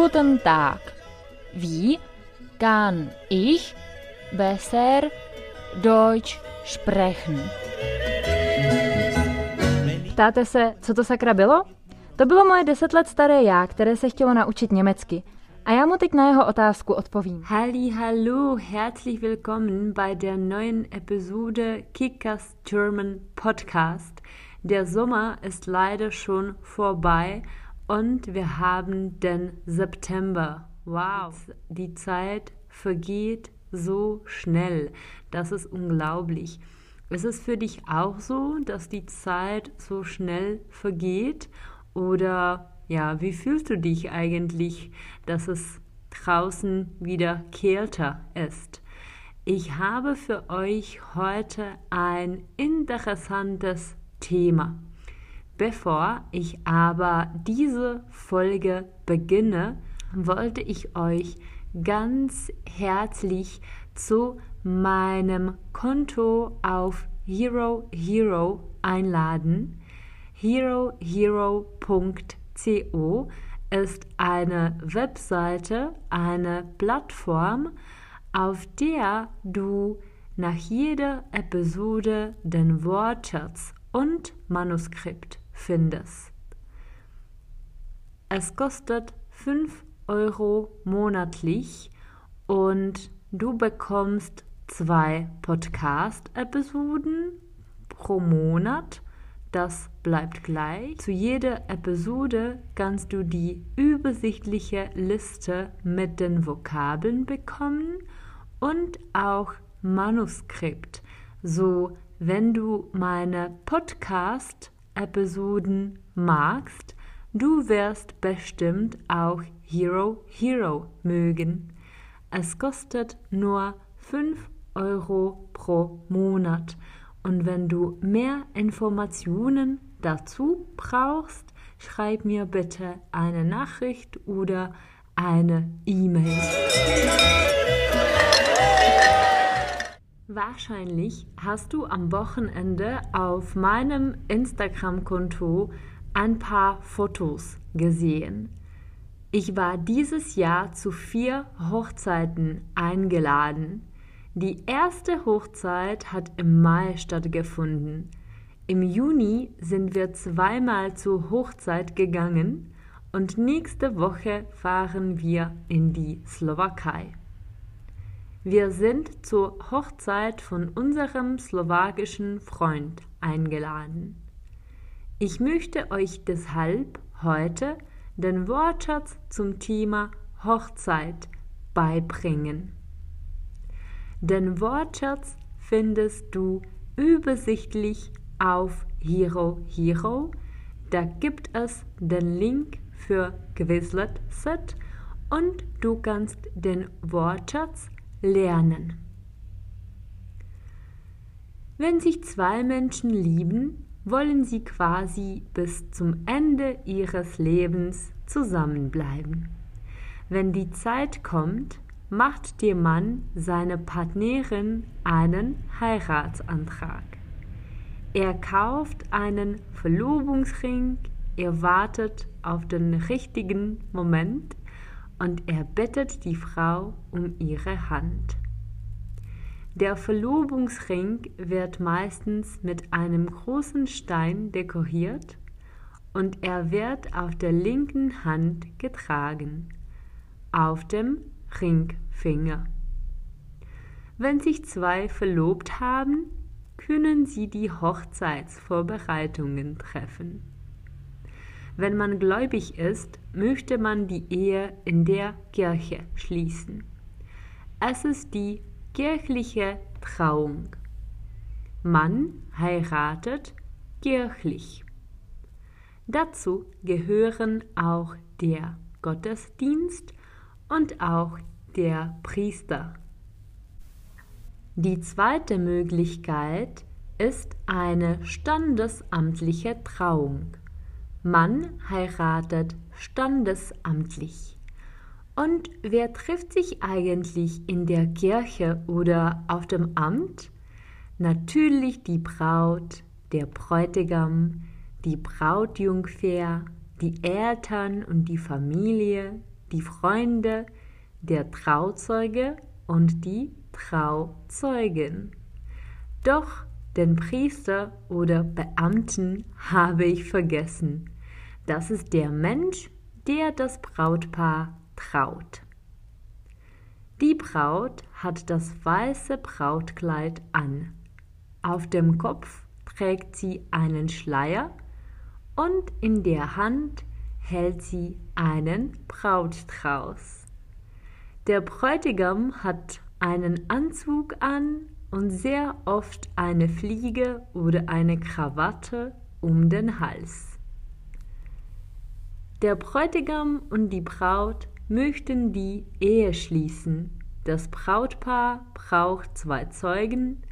Guten Tag. Wie kann ich besser Deutsch sprechen? Ptáte se, co to sakra bylo? To bylo moje deset let staré já, které se chtělo naučit německy. A já mu teď na jeho otázku odpovím. Halli, hallo, herzlich willkommen bei der neuen Episode Kickers German Podcast. Der Sommer ist leider schon vorbei und wir haben den September. Wow, die Zeit vergeht so schnell. Das ist unglaublich. Ist es für dich auch so, dass die Zeit so schnell vergeht? Oder ja, wie fühlst du dich eigentlich, dass es draußen wieder kälter ist? Ich habe für euch heute ein interessantes Thema. Bevor ich aber diese Folge beginne, wollte ich euch ganz herzlich zu meinem Konto auf Hero Hero einladen. herohero.co ist eine Webseite, eine Plattform, auf der du nach jeder Episode den Wortschatz und Manuskript findest. Es kostet 5 Euro monatlich und du bekommst zwei Podcast-Episoden pro Monat. Das bleibt gleich. Zu jeder Episode kannst du die übersichtliche Liste mit den Vokabeln bekommen und auch Manuskript. So, wenn du meine Podcast-Episoden magst, du wirst bestimmt auch Hero Hero mögen. Es kostet nur 5 Euro pro Monat. Und wenn du mehr Informationen dazu brauchst, schreib mir bitte eine Nachricht oder eine E-Mail. Wahrscheinlich hast du am Wochenende auf meinem Instagram-Konto ein paar Fotos gesehen. Ich war dieses Jahr zu vier Hochzeiten eingeladen. Die erste Hochzeit hat im Mai stattgefunden. Im Juni sind wir zweimal zur Hochzeit gegangen und nächste Woche fahren wir in die Slowakei. Wir sind zur Hochzeit von unserem slowakischen Freund eingeladen. Ich möchte euch deshalb heute den Wortschatz zum Thema Hochzeit beibringen. Den Wortschatz findest du übersichtlich auf Hero Hero. Da gibt es den Link für Quizlet Set und du kannst den Wortschatz lernen. Wenn sich zwei Menschen lieben, wollen sie quasi bis zum Ende ihres Lebens zusammenbleiben. Wenn die Zeit kommt, macht der Mann seiner Partnerin einen Heiratsantrag. Er kauft einen Verlobungsring, er wartet auf den richtigen Moment und er bittet die Frau um ihre Hand. Der Verlobungsring wird meistens mit einem großen Stein dekoriert und er wird auf der linken Hand getragen, auf dem Ringfinger. Wenn sich zwei verlobt haben, können sie die Hochzeitsvorbereitungen treffen. Wenn man gläubig ist, möchte man die Ehe in der Kirche schließen. Es ist die kirchliche Trauung. Man heiratet kirchlich. Dazu gehören auch der Gottesdienst und auch der Priester. Die zweite Möglichkeit ist eine standesamtliche Trauung. Man heiratet standesamtlich. Und wer trifft sich eigentlich in der Kirche oder auf dem Amt? Natürlich die Braut, der Bräutigam, die Brautjungfer, die Eltern und die Familie, die Freunde, der Trauzeuge und die Trauzeugin. Doch den Priester oder Beamten habe ich vergessen. Das ist der Mensch, der das Brautpaar traut. Die Braut hat das weiße Brautkleid an. Auf dem Kopf trägt sie einen Schleier und in der Hand hält sie einen Brautstrauß. Der Bräutigam hat einen Anzug an und sehr oft eine Fliege oder eine Krawatte um den Hals. Der Bräutigam und die Braut möchten die Ehe schließen. Das Brautpaar braucht zwei Zeugen,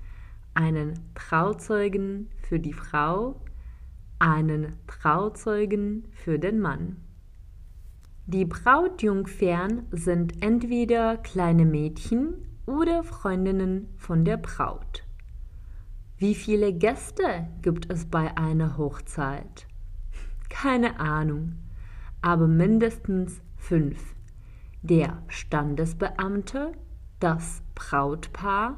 einen Trauzeugen für die Frau, einen Trauzeugen für den Mann. Die Brautjungfern sind entweder kleine Mädchen oder Freundinnen von der Braut. Wie viele Gäste gibt es bei einer Hochzeit? Keine Ahnung, aber mindestens fünf. Der Standesbeamte, das Brautpaar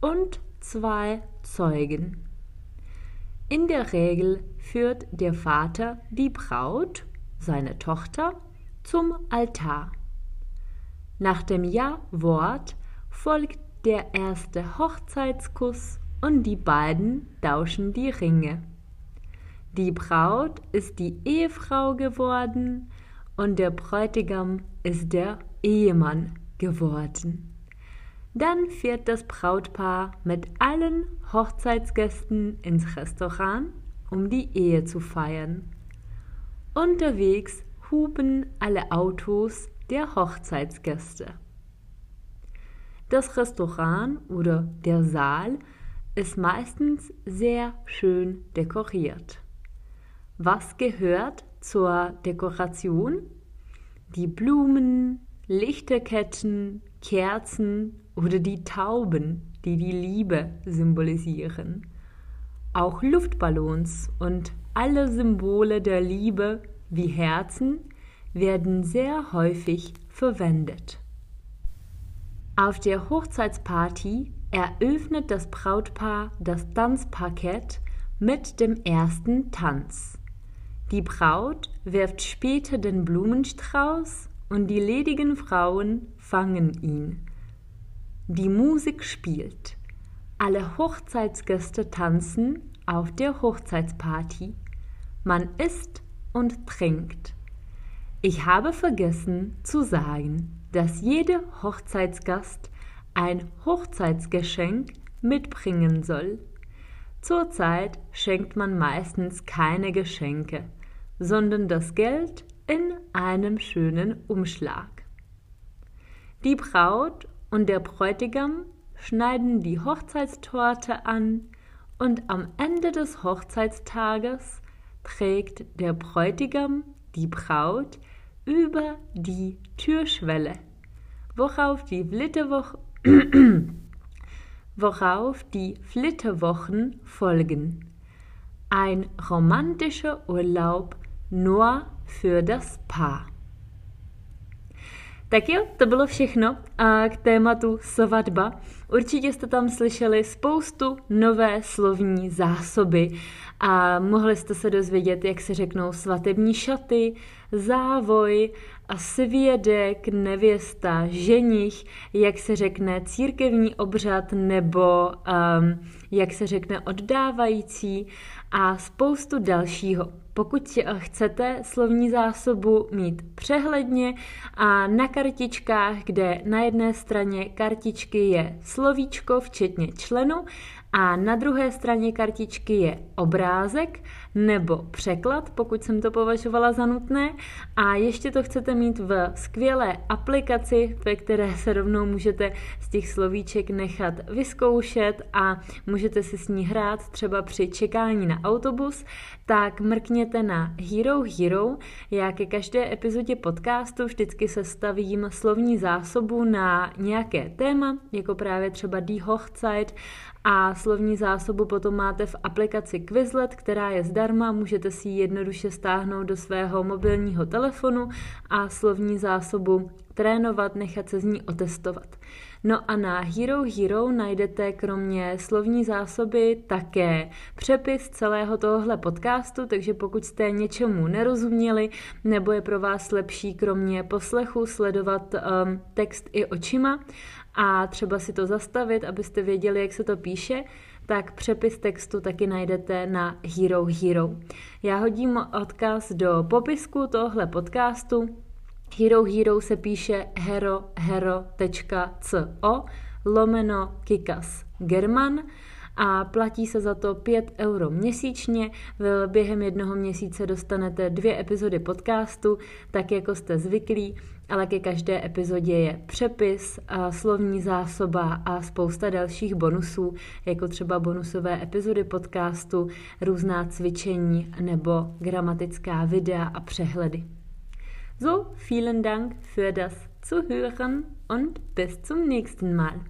und zwei Zeugen. In der Regel führt der Vater die Braut, seine Tochter, zum Altar. Nach dem Ja-Wort folgt der erste Hochzeitskuss und die beiden tauschen die Ringe. Die Braut ist die Ehefrau geworden und der Bräutigam ist der Ehemann geworden. Dann fährt das Brautpaar mit allen Hochzeitsgästen ins Restaurant, um die Ehe zu feiern. Unterwegs hupen alle Autos der Hochzeitsgäste. Das Restaurant oder der Saal ist meistens sehr schön dekoriert. Was gehört zur Dekoration? Die Blumen, Lichterketten, Kerzen oder die Tauben, die die Liebe symbolisieren. Auch Luftballons und alle Symbole der Liebe wie Herzen werden sehr häufig verwendet. Auf der Hochzeitsparty eröffnet das Brautpaar das Tanzparkett mit dem ersten Tanz. Die Braut wirft später den Blumenstrauß und die ledigen Frauen fangen ihn. Die Musik spielt. Alle Hochzeitsgäste tanzen auf der Hochzeitsparty. Man isst und trinkt. Ich habe vergessen zu sagen, dass jeder Hochzeitsgast ein Hochzeitsgeschenk mitbringen soll. Zurzeit schenkt man meistens keine Geschenke, sondern das Geld in einem schönen Umschlag. Die Braut und der Bräutigam schneiden die Hochzeitstorte an und am Ende des Hochzeitstages trägt der Bräutigam die Braut über die Türschwelle, worauf die Flitterwoche worauf die Flitterwochen folgen. Ein romantischer Urlaub nur für das Paar. Tak jo, to bylo všechno a k tématu svatba. Určitě jste tam slyšeli spoustu nové slovní zásoby a mohli jste se dozvědět, jak se řeknou svatební šaty, závoj, a svědek, nevěsta, ženich, jak se řekne církevní obřad nebo um, jak se řekne oddávající a spoustu dalšího. Pokud chcete slovní zásobu mít přehledně a na kartičkách, kde na jedné straně kartičky je slovíčko, včetně členu, a na druhé straně kartičky je obrázek nebo překlad, pokud jsem to považovala za nutné. A ještě to chcete mít v skvělé aplikaci, ve které se rovnou můžete z těch slovíček nechat vyzkoušet a můžete si s ní hrát třeba při čekání na autobus, tak mrkněte na Hero Hero. Já ke každé epizodě podcastu vždycky sestavím slovní zásobu na nějaké téma, jako právě třeba Die Hochzeit A slovní zásobu potom máte v aplikaci Quizlet, která je zdarma, můžete si ji jednoduše stáhnout do svého mobilního telefonu a slovní zásobu trénovat, nechat se z ní otestovat. No a na Hero Hero najdete kromě slovní zásoby také přepis celého tohohle podcastu, takže pokud jste něčemu nerozuměli, nebo je pro vás lepší kromě poslechu sledovat um, text i očima a třeba si to zastavit, abyste věděli, jak se to píše, tak přepis textu taky najdete na Hero Hero. Já hodím odkaz do popisku tohle podcastu, Hero Hero se píše herohero.co lomeno Kikas German a platí se za to 5 euro měsíčně. Během jednoho měsíce dostanete dvě epizody podcastu, tak jako jste zvyklí, ale ke každé epizodě je přepis, a slovní zásoba a spousta dalších bonusů, jako třeba bonusové epizody podcastu, různá cvičení nebo gramatická videa a přehledy. So, vielen Dank für das Zuhören und bis zum nächsten Mal.